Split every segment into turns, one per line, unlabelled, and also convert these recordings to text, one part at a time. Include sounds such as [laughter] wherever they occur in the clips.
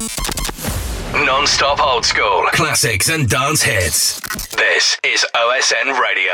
Non-stop old school classics and dance hits. This is OSN Radio.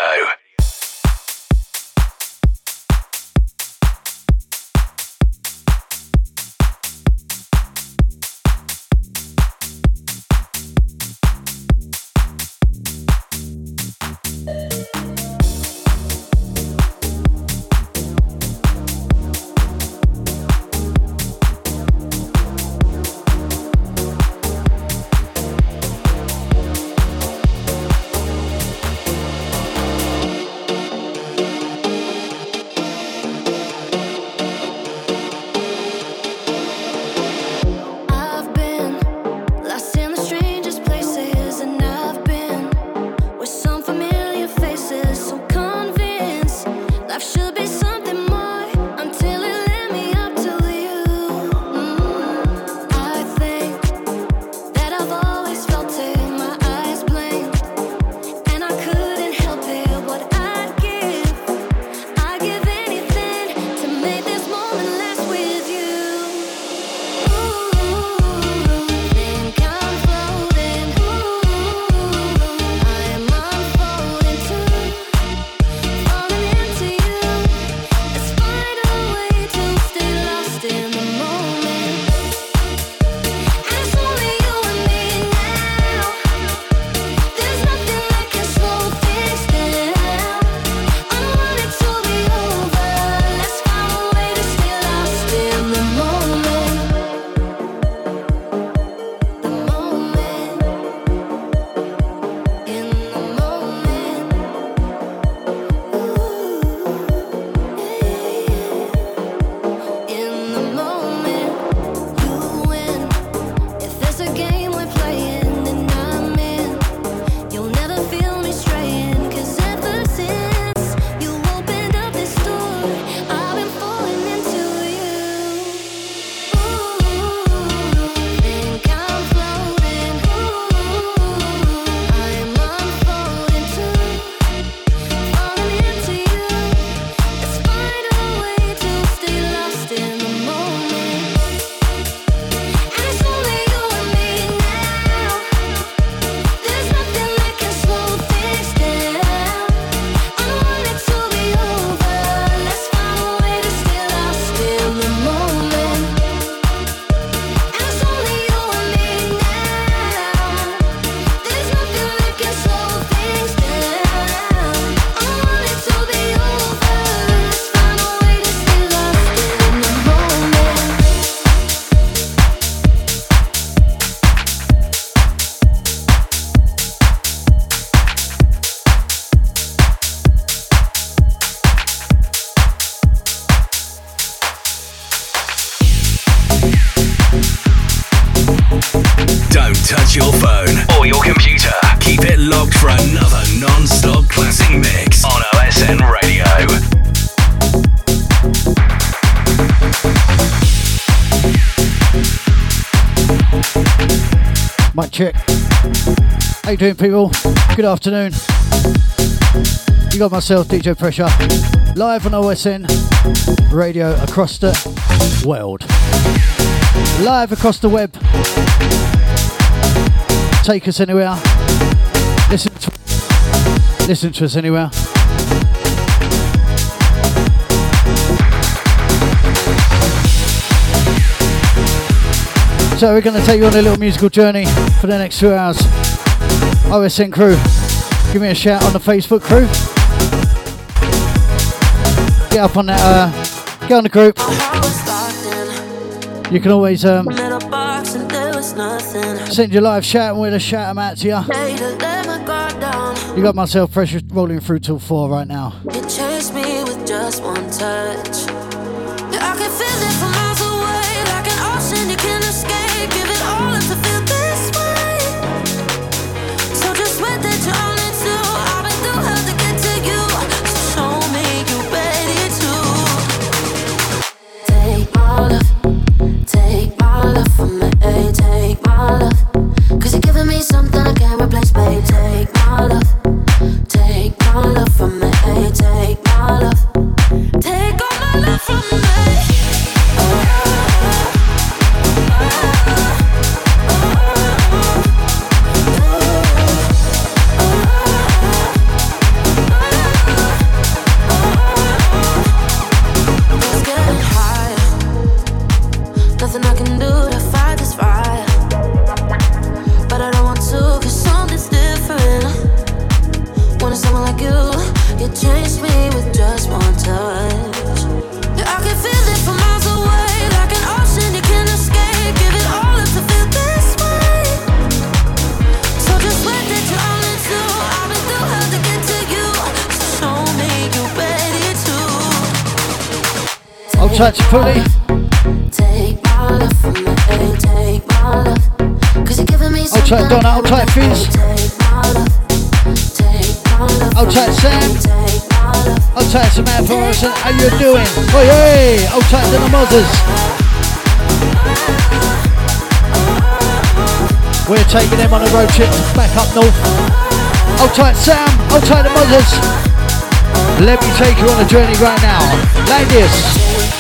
Doing, people? Good afternoon. You got myself, DJ Pressure, live on OSN radio across the world. Live across the web. Take us anywhere. Listen to, listen to us anywhere. So we're going to take you on a little musical journey for the next two hours. OSN crew, give me a shout on the Facebook crew. Get up on that, uh, get on the group. You can always um, send your live shout and we'll shout them out to you. You got myself pressure rolling through till four right now.
Take my love from me, take my Take
tight to Fully. Hold tight Donna, hold tight Fizz. Hold tight Sam. I'll tight Samantha Morrison. How you doing? Oh yeah! I'll to the mothers. We're taking them on a road trip back up north. Hold tight Sam. Hold tight the mothers. Let me take you on a journey right now. Like this.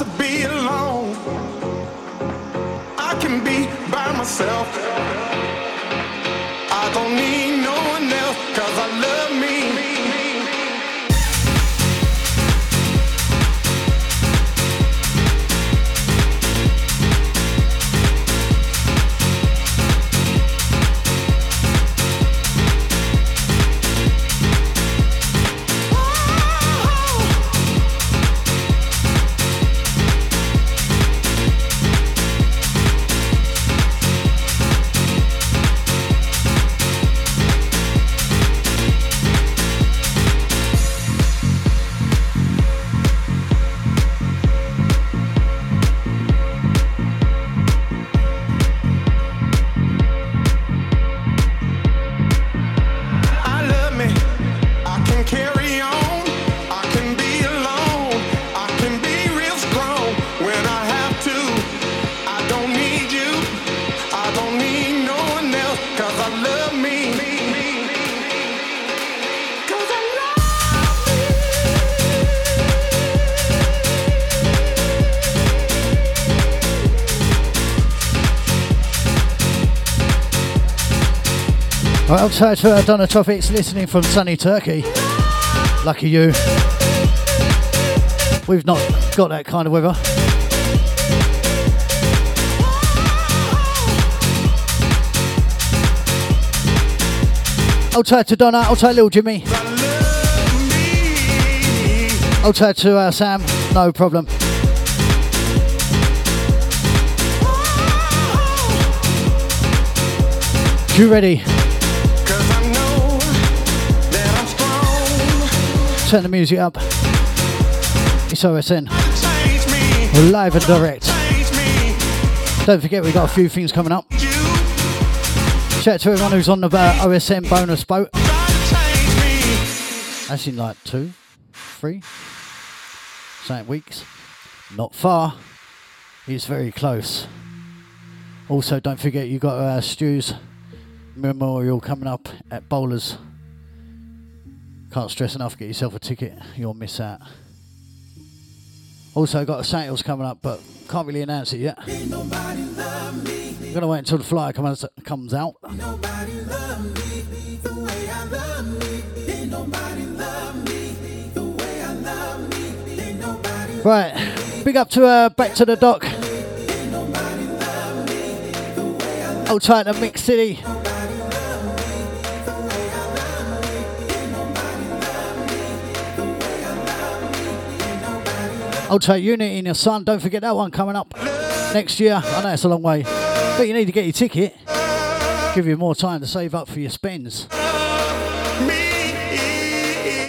to be alone. I can be by myself. I don't need no one else, cause I love me.
Outside to Topics listening from sunny Turkey. Lucky you. We've not got that kind of weather. I'll Outside to Donna, outside little Jimmy. I'll Outside to uh, Sam, no problem. You ready? Turn the music up. It's OSN. We're live and direct. Don't forget we've got a few things coming up. Shout out to everyone who's on the uh, OSN bonus boat. That's in like two, three, same weeks. Not far. It's very close. Also, don't forget you've got uh, Stu's memorial coming up at Bowlers. Can't stress enough, get yourself a ticket, you'll miss out. Also, got a sales coming up, but can't really announce it yet. I'm gonna wait until the flyer comes comes out. Right, big up to uh, back to the dock. Hold tight to Mix City. Ultra Unity in your son. Don't forget that one coming up next year. I know it's a long way, but you need to get your ticket.
Give you more time to save up for your spends.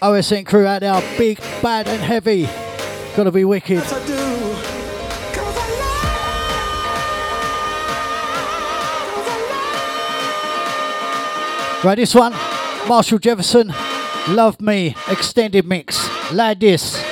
OSN crew out there, big, bad, and heavy. Gotta be wicked. Right, this one, Marshall Jefferson, Love Me, extended mix. Like this.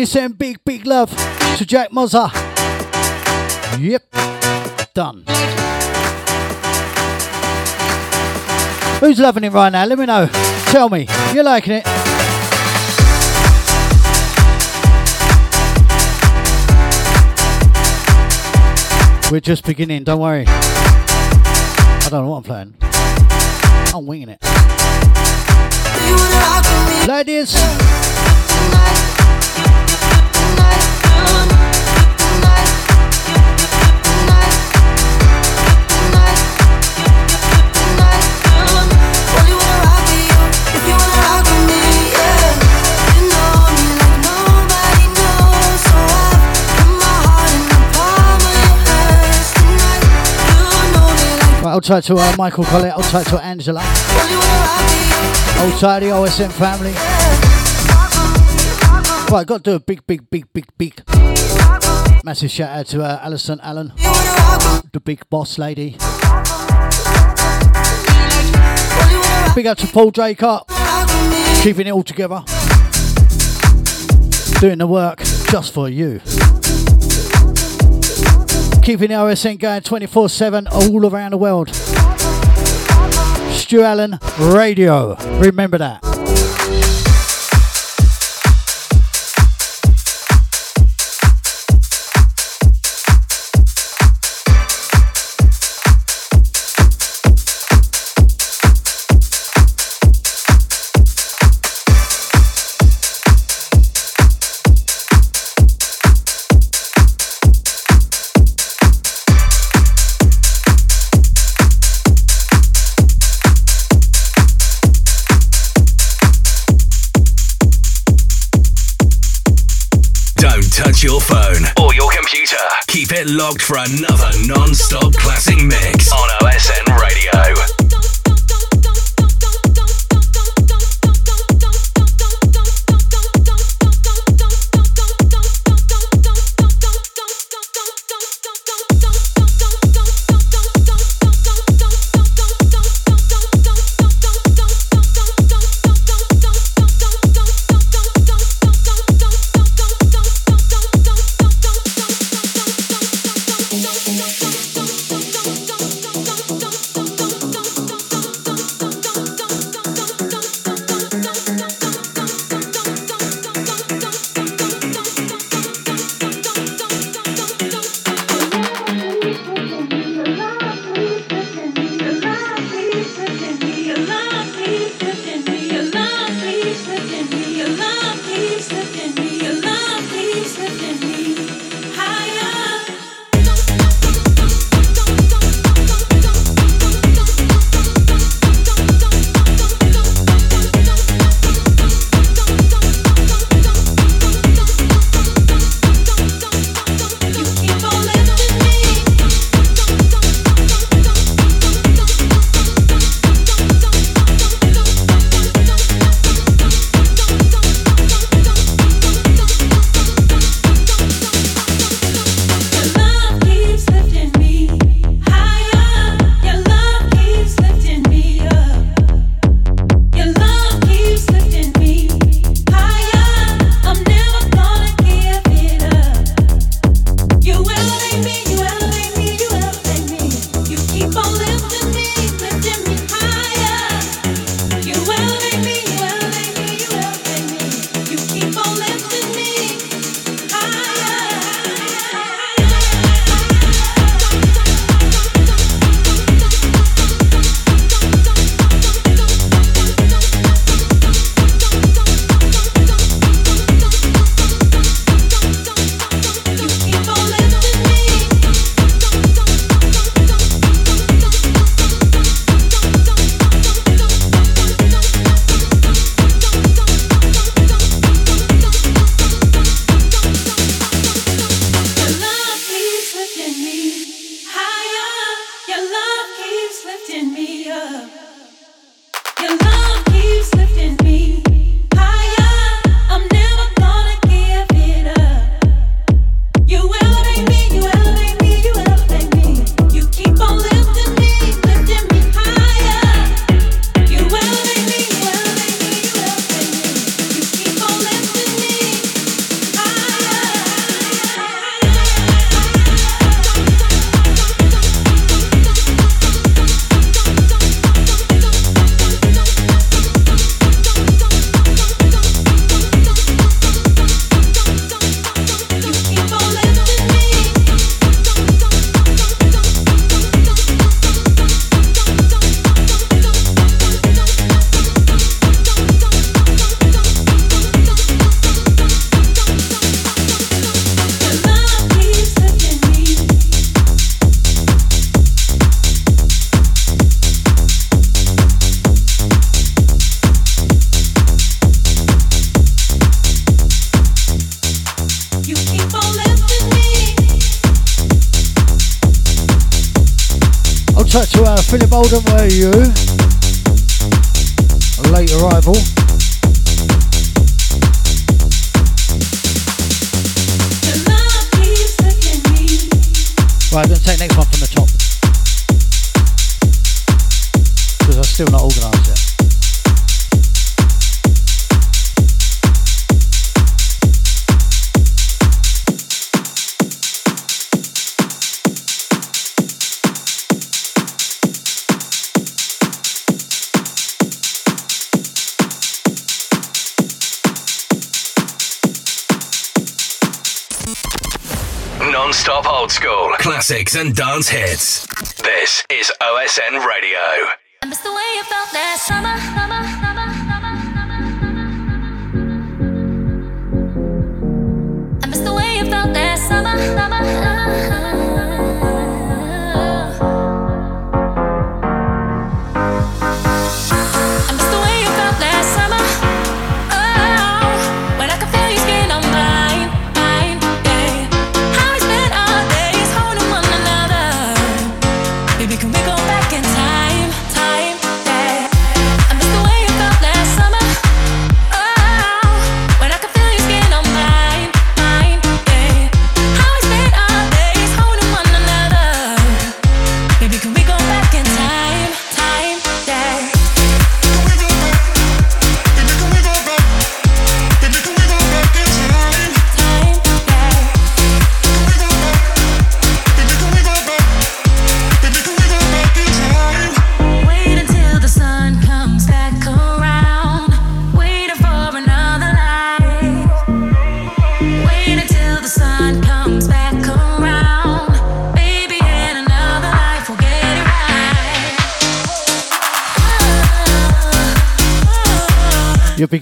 You send big, big love to Jack Mozza? Yep. Done. Who's loving it right now? Let me know. Tell me. You're liking it. We're just beginning, don't worry. I don't know what I'm playing. I'm winging it. Ladies. Right, hold tight to uh, Michael Collette, hold tight to Angela. Hold tight the OSN family. Right, got to do a big, big, big, big, big massive shout out to uh, Alison Allen, the big boss lady. Big up to Paul Drake keeping it all together, doing the work just for you. Keeping the RSN going 24 7 all around the world. Stu Allen Radio. Remember that.
Keep it locked for another non-stop classic mix on OSN Radio.
Right, I'm going to take next one from the
classics and dance hits. This is OSN Radio.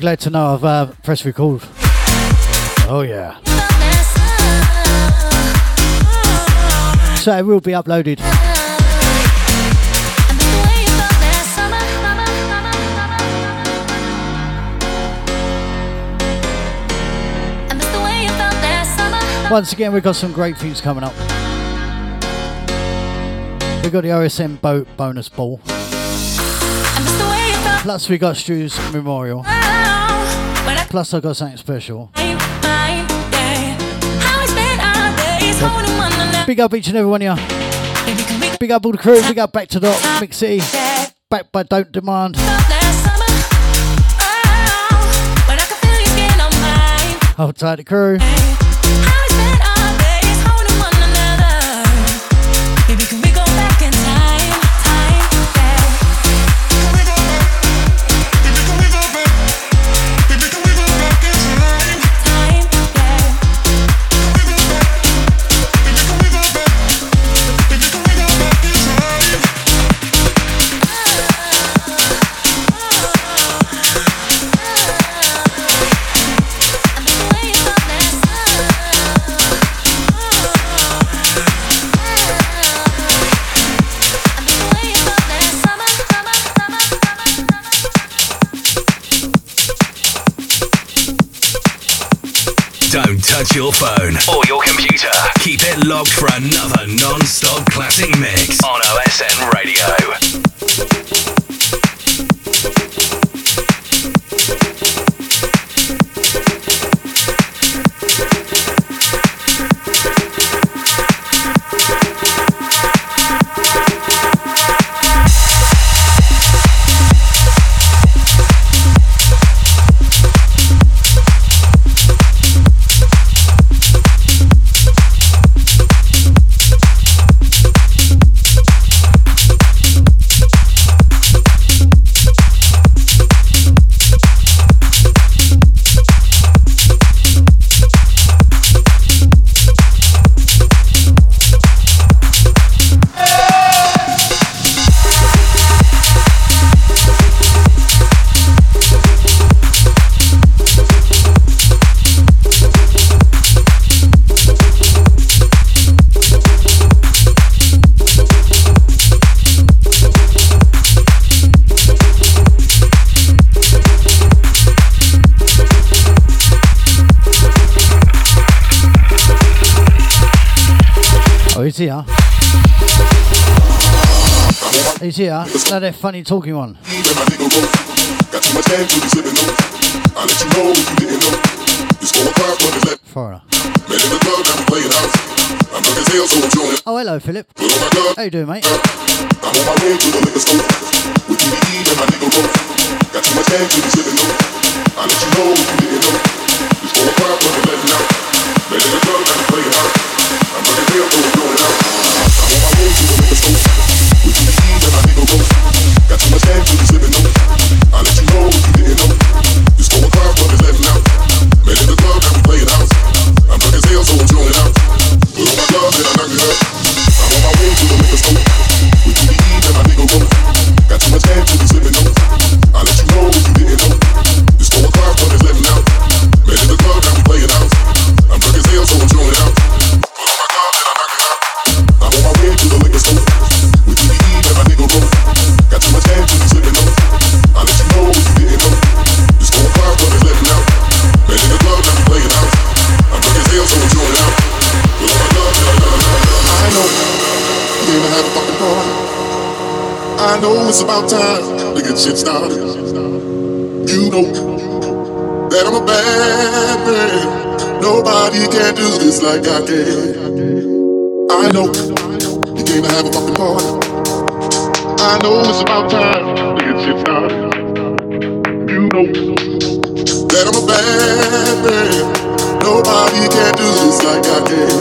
Glad to know I've uh, pressed record. Oh yeah. So it will be uploaded. Once again, we've got some great things coming up. We've got the OSN boat bonus ball. Plus, we got Stu's memorial. Plus, I got something special. Big up each and every one of you. Big up all the crew. Big up back to the Mix City. Back by Don't Demand. Hold tight, the crew.
Don't touch your phone or your computer. Keep it locked for another non-stop classic mix on OSN Radio.
here. Now they're funny talking one.
about time to get shit started. You know that I'm a bad man. Nobody can do this like I can. I know you came to have a fucking party. I know it's about time to get shit started. You know that I'm a bad man. Nobody can do this like I can.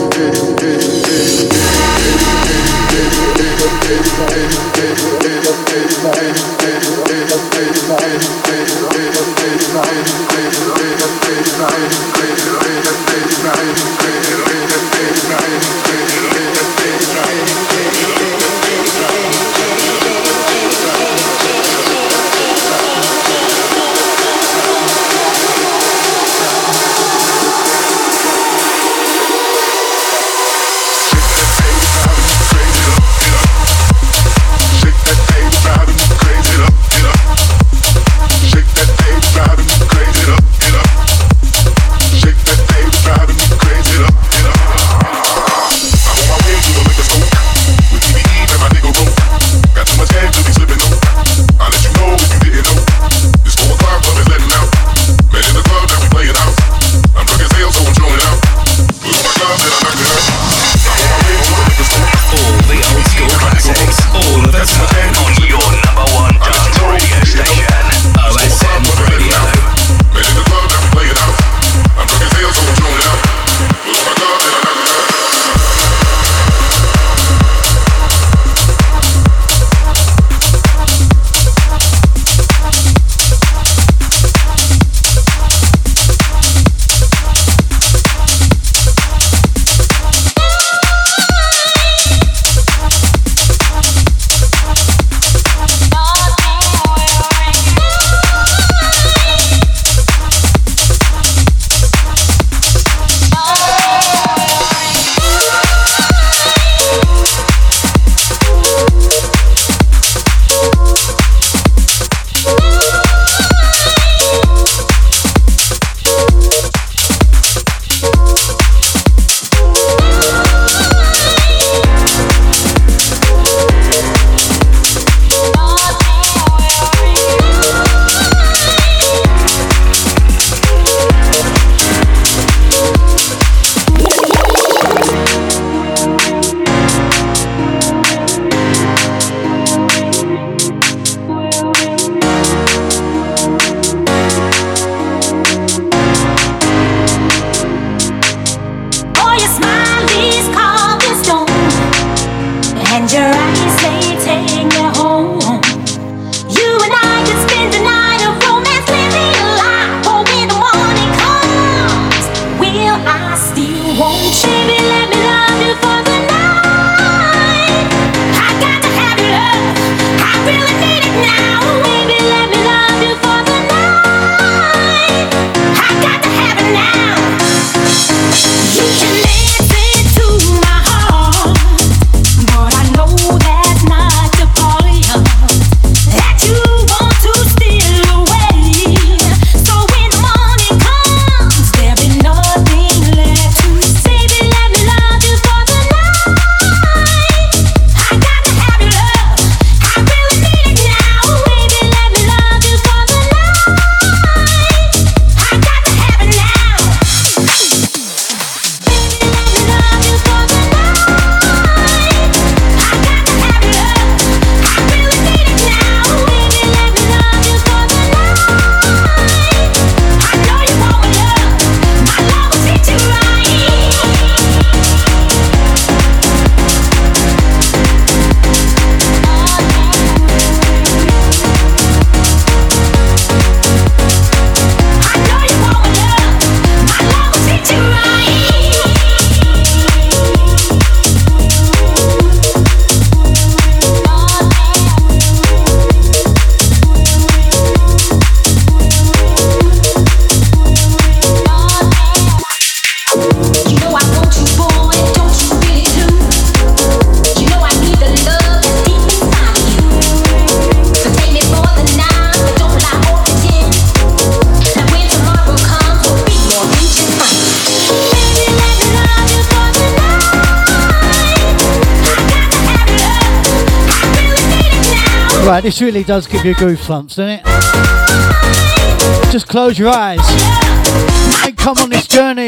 This really does give you goosebumps, doesn't it? Just close your eyes and come on this journey.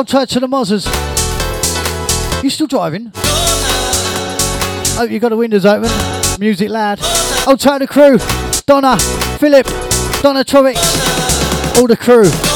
Well, outside to the Mozzers. You still driving? Hope you got the windows open. Music loud. Outside the crew. Donna, Philip, Donna Trovic, all the crew.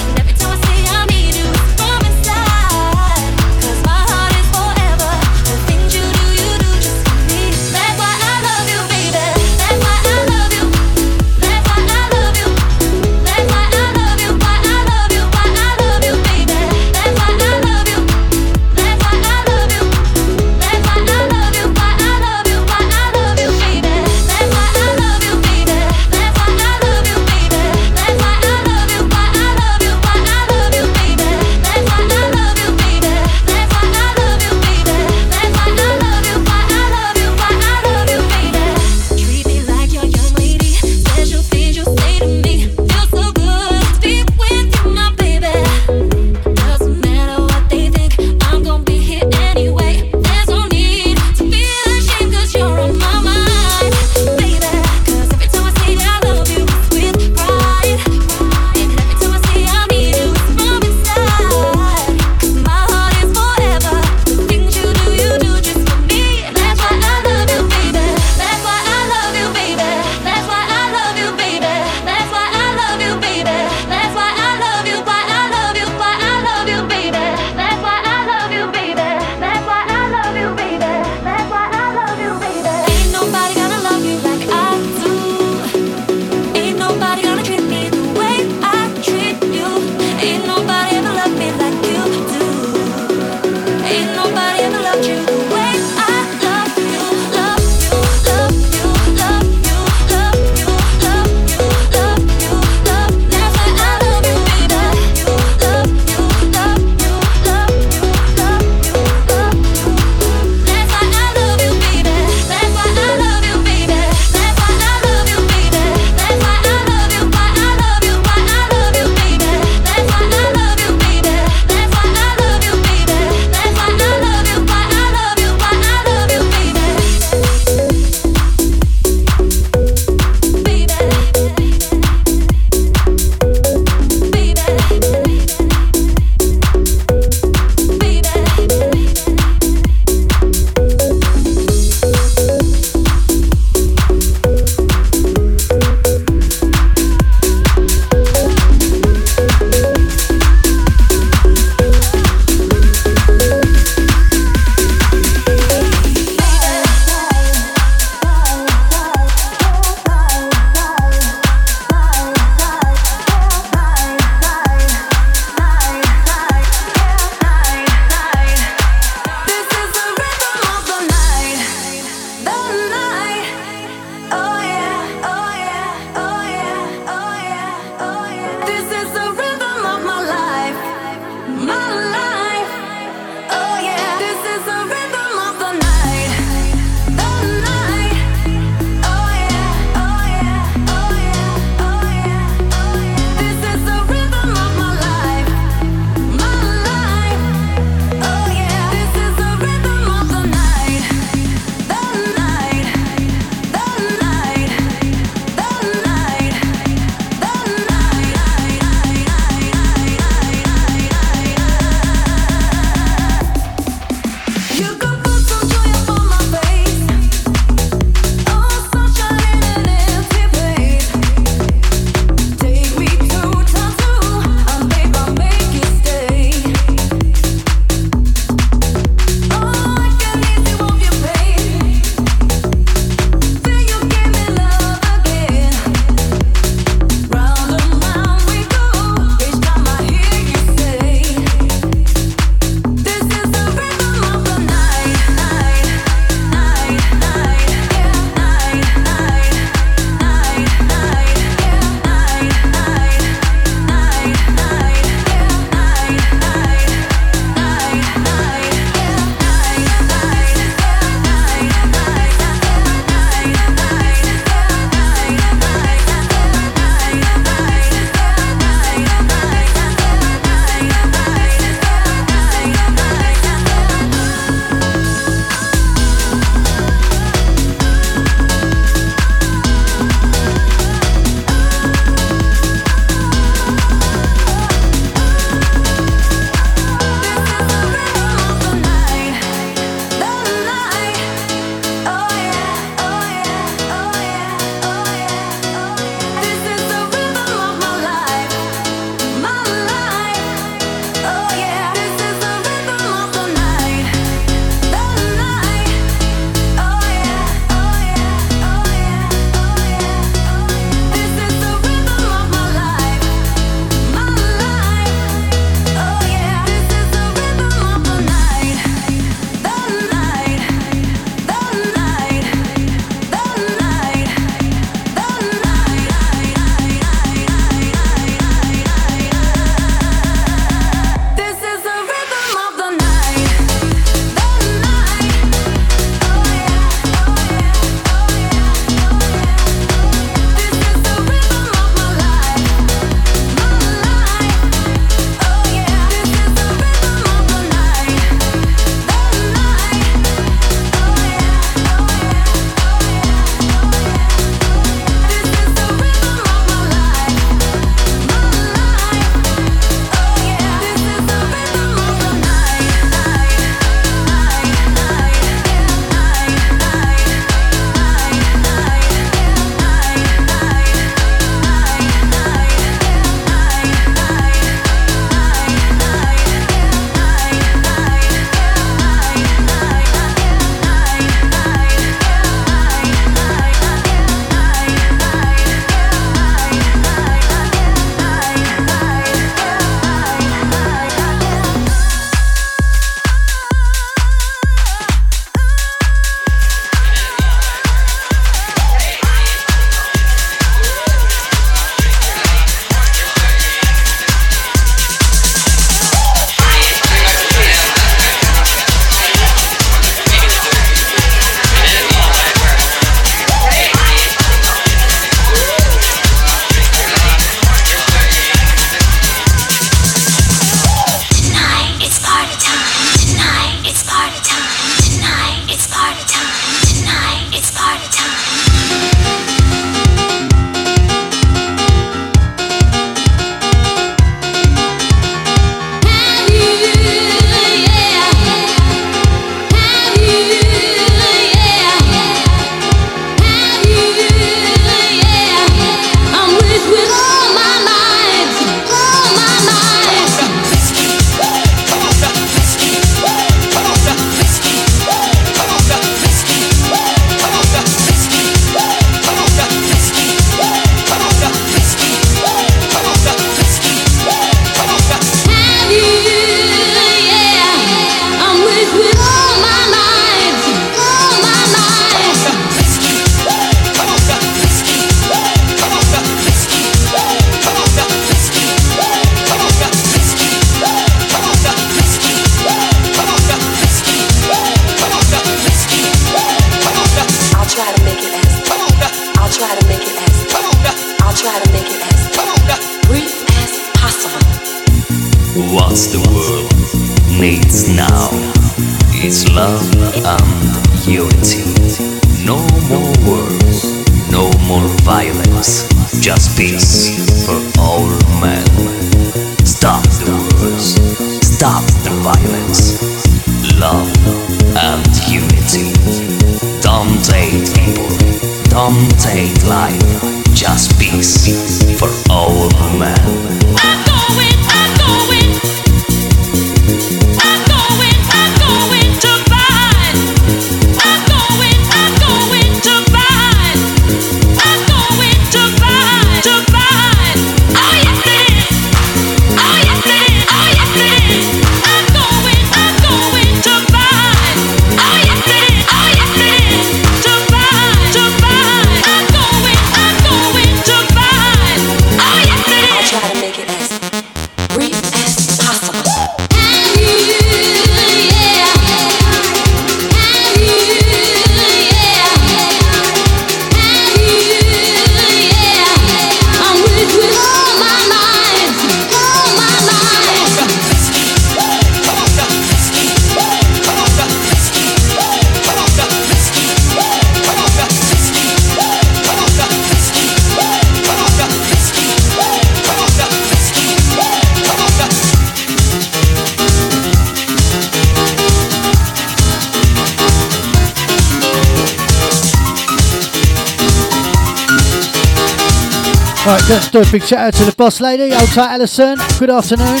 Big shout out to the boss lady, old tight Alison. Good afternoon.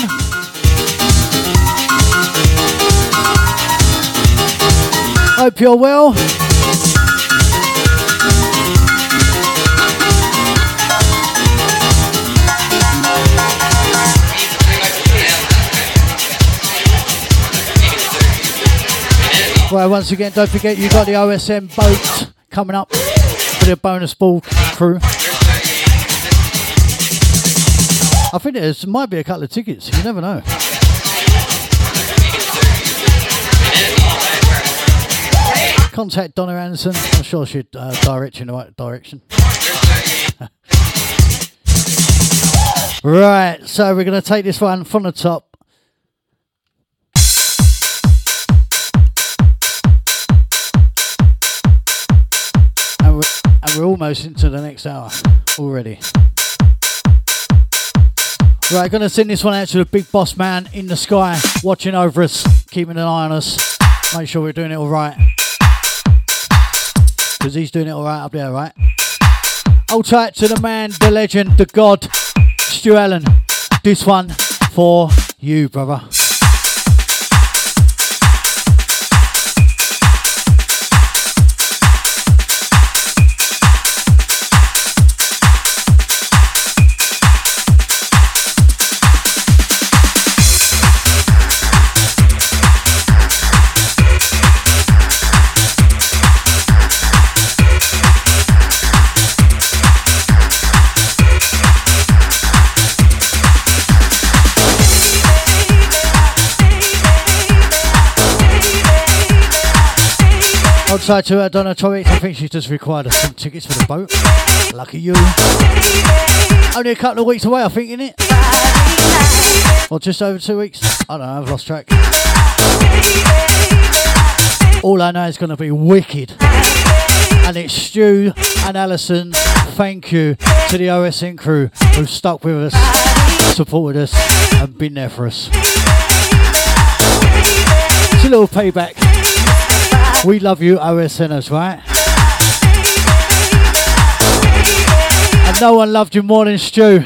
Hope you're well. Right, once again, don't forget you got the OSN boat coming up for the bonus ball crew. I think there might be a couple of tickets. You never know. Contact Donna Anderson. I'm sure she'd uh, direct you in the right direction. right, so we're going to take this one from the top. And we're, and we're almost into the next hour already. Right, gonna send this one out to the big boss man in the sky, watching over us, keeping an eye on us. Make sure we're doing it all right. Because he's doing it all right up there, right? Hold tight to the man, the legend, the god, Stu Allen. This one for you, brother. Outside to uh, Donna Torres, I think she's just required some tickets for the boat. Lucky you. Only a couple of weeks away, I think, isn't it? Or just over two weeks. I don't know, I've lost track. All I know is going to be wicked. And it's Stu and Alison. Thank you to the OSN crew who've stuck with us, supported us, and been there for us. It's a little payback. We love you, OSNers, right? And no one loved you more than Stu.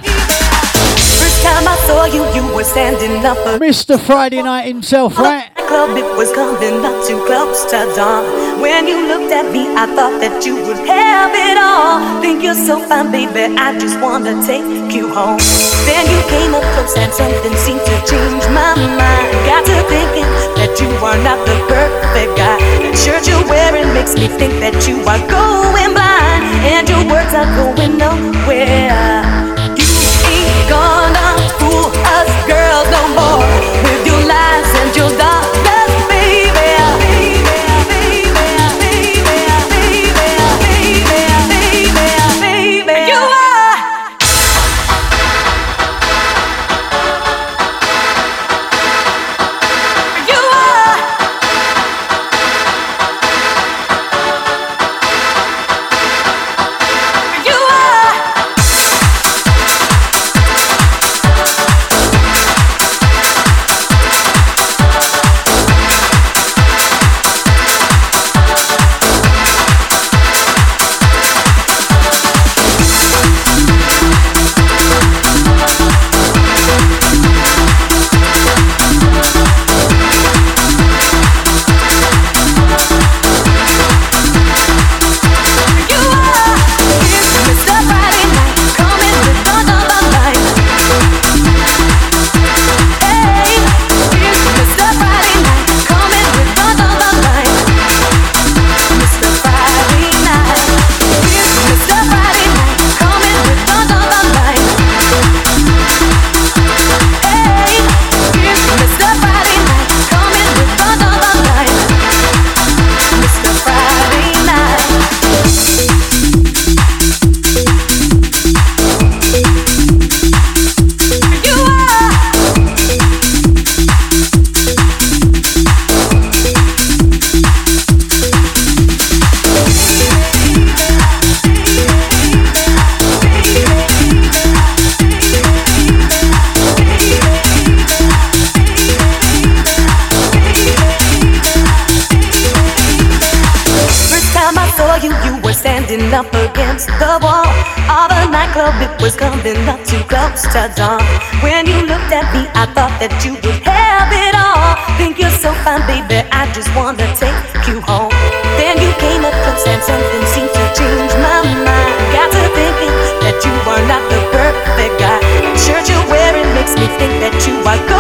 Time I saw you, you were standing up a
Mr. Friday Night himself, oh, right?
club. It was coming up too close to dawn. When you looked at me, I thought that you would have it all. Think you're so fine, baby. I just wanna take you home. Then you came up close and something seemed to change my mind. Got to thinking that you are not the perfect guy. That shirt you're wearing makes me think that you are going blind, and your words are going nowhere. You ain't gonna coming up too close to dawn. When you looked at me, I thought that you would have it all. Think you're so fine, baby. I just wanna take you home. Then you came up close and something seemed to change my mind. Got to thinking that you are not the perfect guy. The shirt you're wearing makes me think that you are going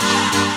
Thank you.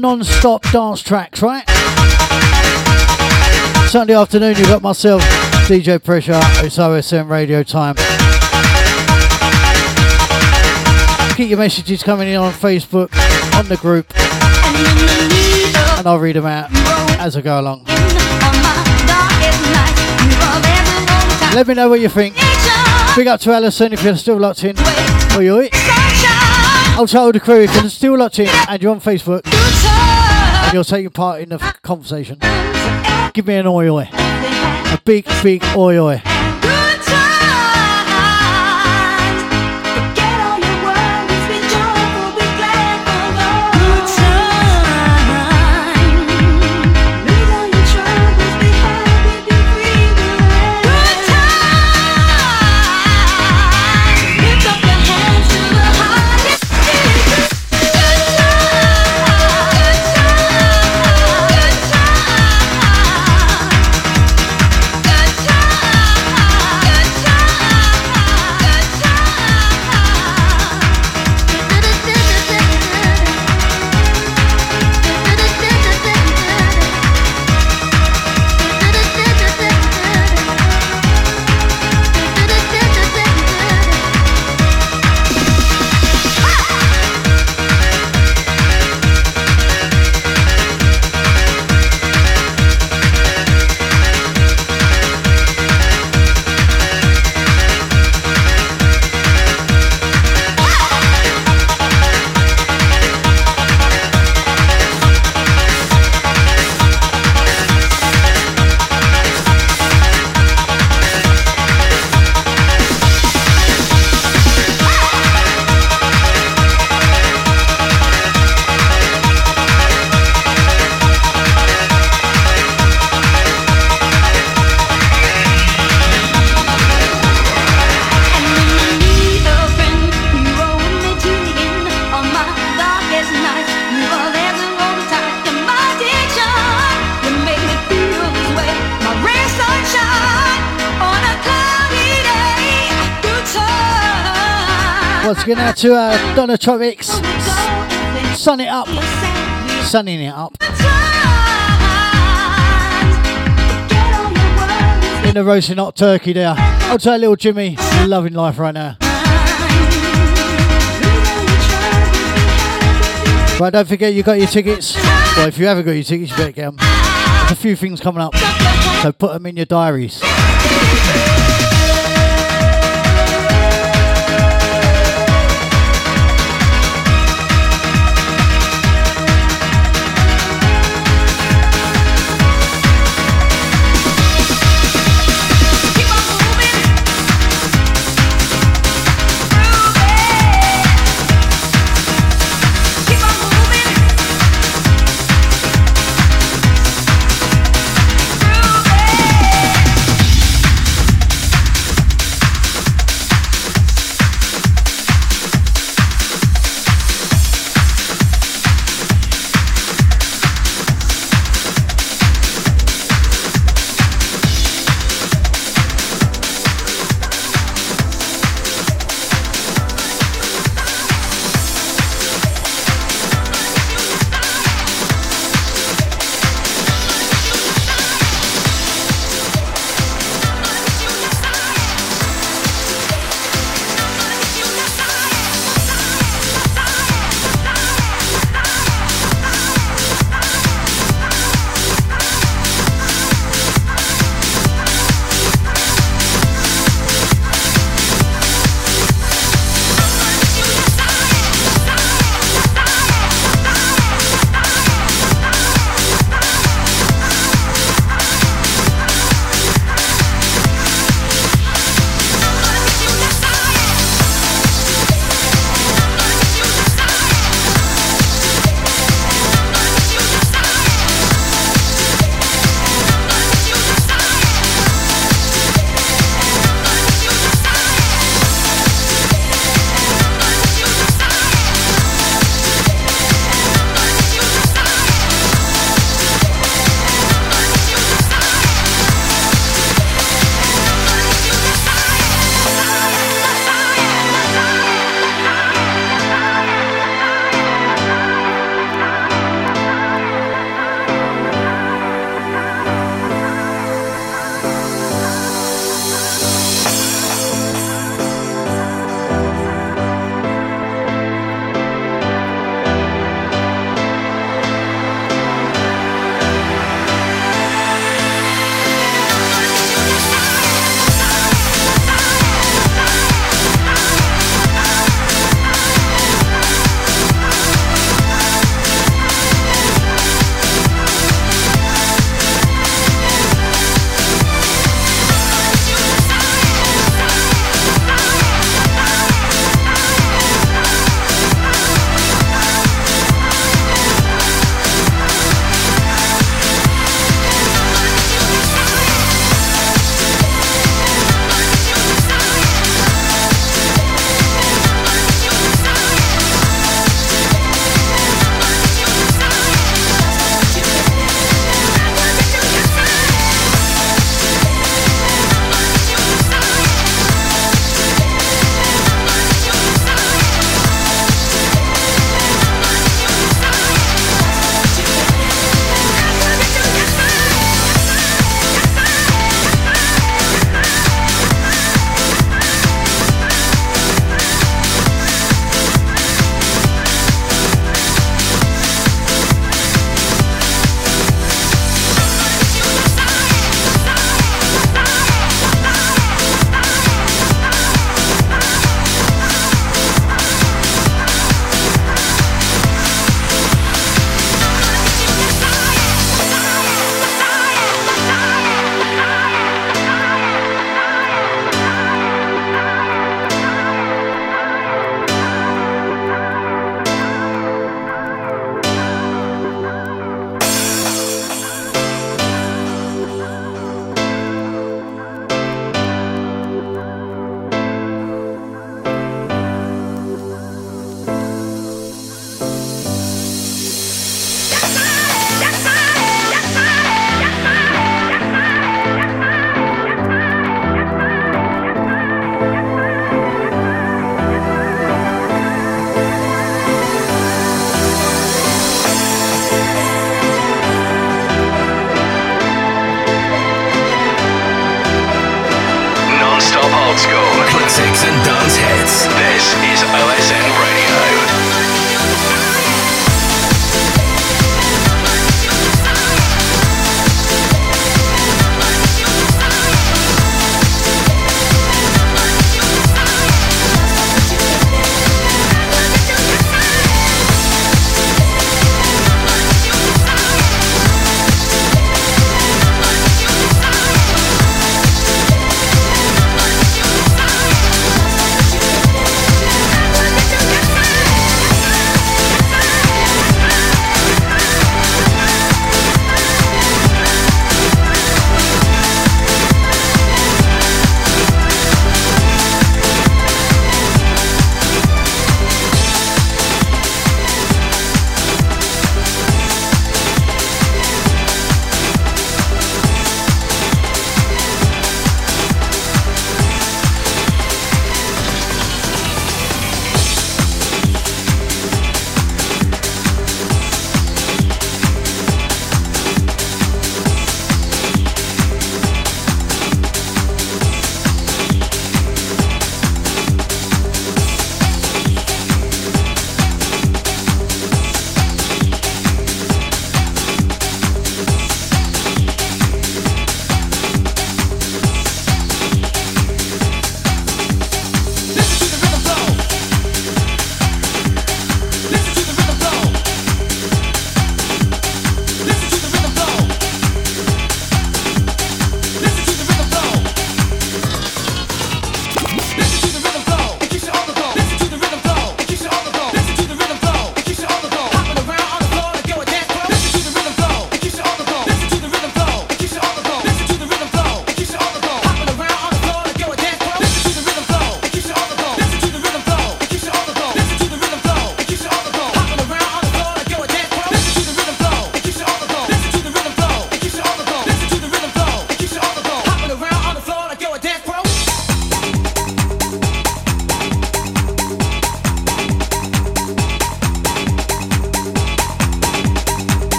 Non-stop dance
tracks, right? Sunday afternoon, you've got myself, DJ Pressure. It's OSN Radio time. keep your messages coming in on Facebook, on the group, and I'll read them out as I go along. Let me know what you think. Big up to Alison if you're still locked in. Oi, oi. I'll tell the crew if you're still locked in and you're on Facebook you're taking part in the conversation. Give me an oi oi. A big, big oi oi. To uh, Donna Tropics. Sun it up. Sunning it up. In the roasting hot turkey there. I'll tell little Jimmy, loving life right now. Right, don't forget you got your tickets. Well, if you haven't got your tickets, you better get them. There's a few things coming up, so put them in your diaries.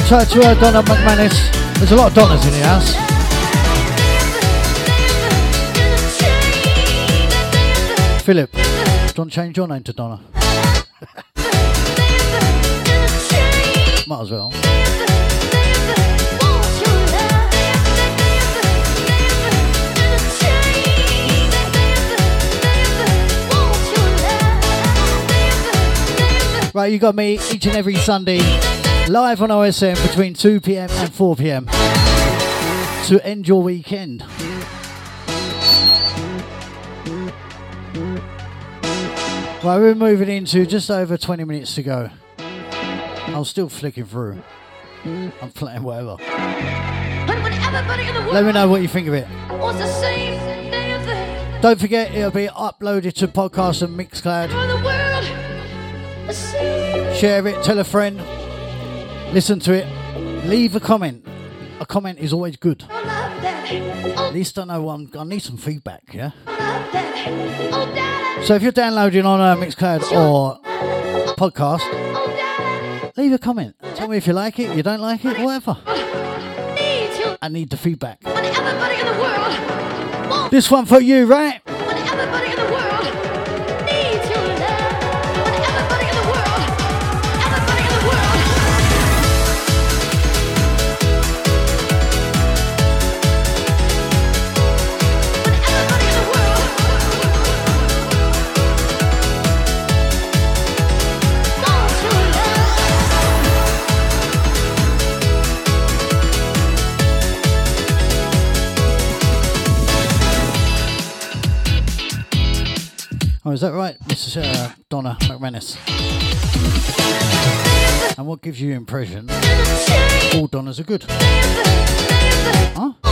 shout
out to
uh, Donna McManus. There's a lot of Donnas in the house. Philip, don't change your name to Donna. [laughs] Might as well. Right, you got me each and every Sunday live on OSN between 2 pm and 4 pm to end your weekend. Right, we're moving into just over 20 minutes to go. I'm still flicking through. I'm playing whatever. Let me know what you think of it. Don't forget, it'll be uploaded to podcast and Mixcloud. Share it, tell a friend, listen to it, leave a comment. A comment is always good. At least I know I'm, I need some feedback, yeah? So if you're downloading on uh, Mixcloud or podcast, leave a comment. Tell me if you like it, you don't like it, whatever. I need the feedback. This one for you, right? Oh, is that right, Mrs. Uh, Donna McManus? And what gives you impression? All Donnas are good. Huh?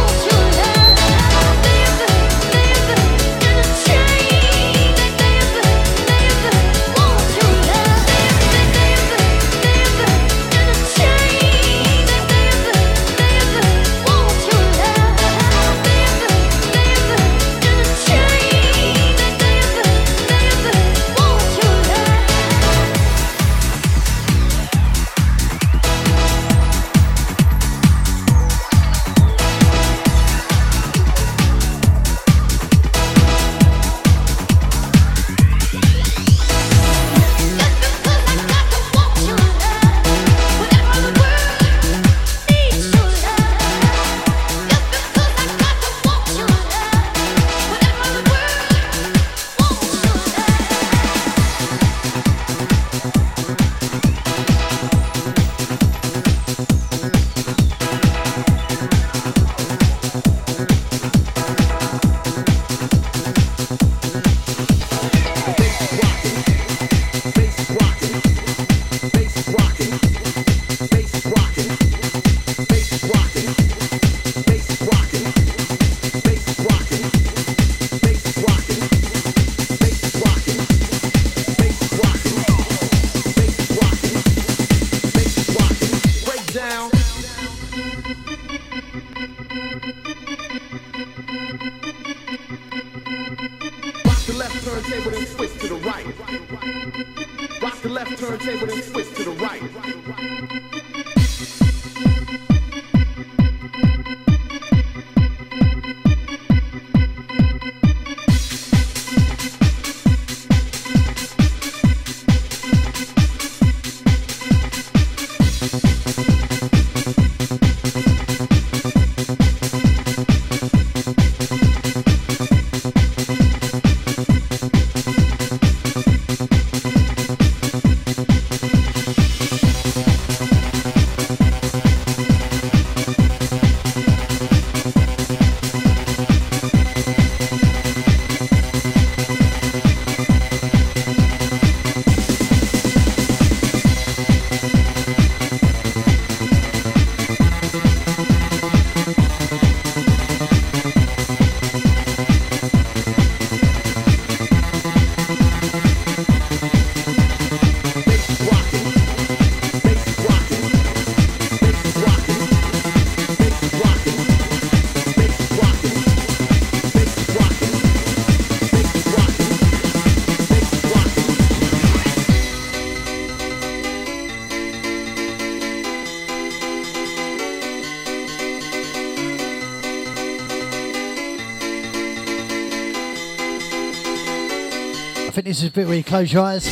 This is a bit where you close your eyes.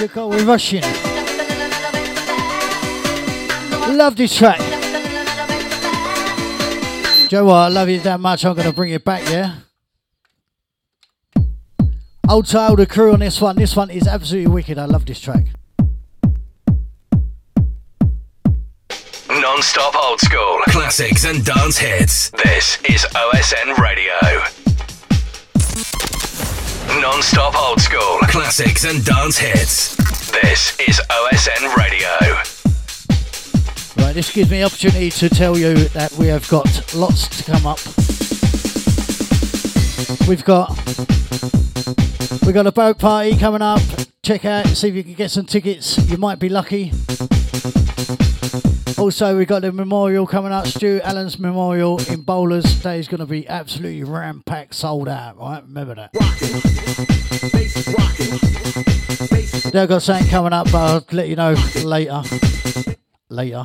Look how we're rushing. Love this track. Joe, what? I love you that much. I'm going to bring it back, yeah? Old to the crew on this one. This one is absolutely wicked. I love this track.
Non-stop old school classics and dance hits. This is OSN Radio. Non-stop old school classics and dance hits. This is OSN Radio.
Right, this gives me the opportunity to tell you that we have got lots to come up. We've got we've got a boat party coming up. Check out, see if you can get some tickets. You might be lucky. [laughs] Also, we got the memorial coming up. Stu Allen's memorial in Bowlers. Is going to be absolutely ram packed, sold out. Right, remember that. They've got something coming up, but I'll let you know later. Later.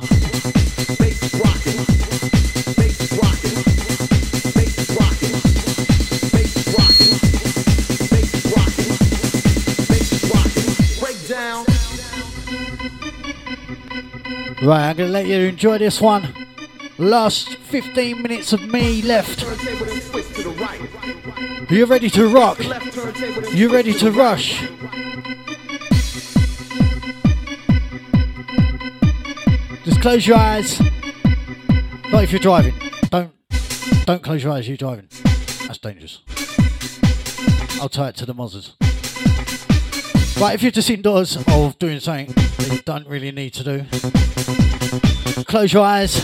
Right, I'm going to let you enjoy this one. Last 15 minutes of me left. You ready to rock? You ready to rush? Just close your eyes. Not if you're driving. Don't don't close your eyes. If you're driving. That's dangerous. I'll tie it to the mozzers. Right, if you're just indoors or doing something that you don't really need to do, close your eyes,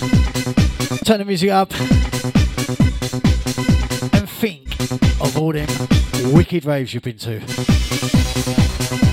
turn the music up, and think of all them wicked raves you've been to.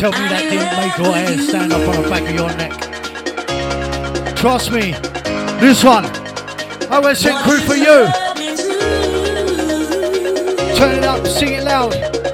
Tell me that didn't make your hair stand up on the back of your neck. Trust me, this one, I went OSN crew for you. Turn it up, sing it loud.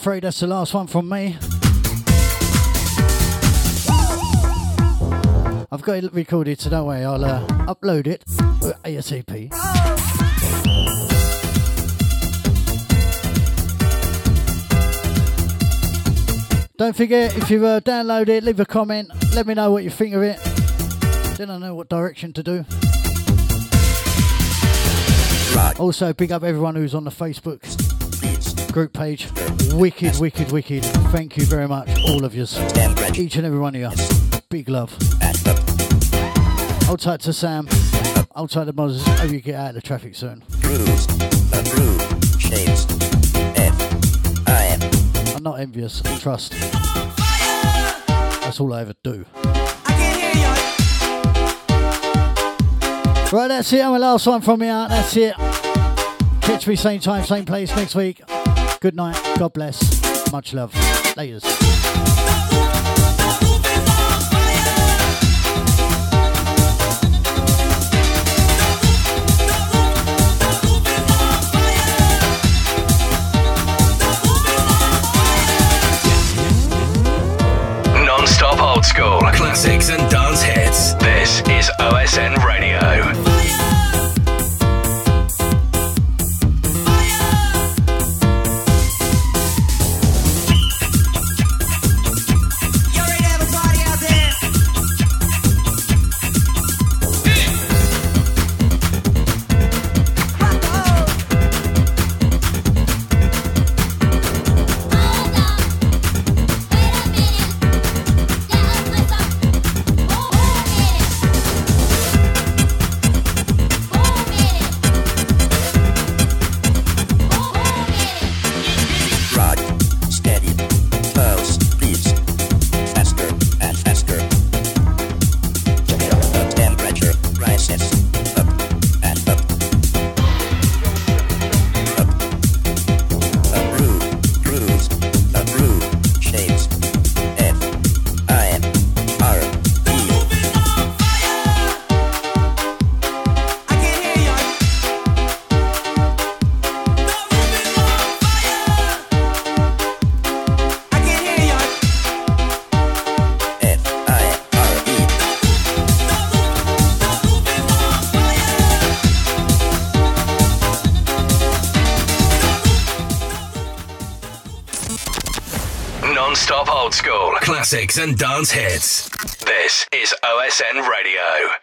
Afraid that's the last one from me. I've got it recorded, so don't worry, I'll uh, upload it ASAP. Don't forget, if you uh, download it, leave a comment, let me know what you think of it. Then I know what direction to do. Also, big up everyone who's on the Facebook group page. Wicked, wicked, wicked. Thank you very much, all of you. Each and every one of you. Big love. Hold tight to Sam. Hold tight to Moses. Hope you get out of the traffic soon. I'm not envious, I trust. That's all I ever do. Right, that's it. I'm the last one from me out. That's it. Catch me same time, same place next week. Good night. God bless. Much love. Laters.
Non-stop old school classics and dance hits. This is OSN Radio. And dance hits. This is OSN Radio.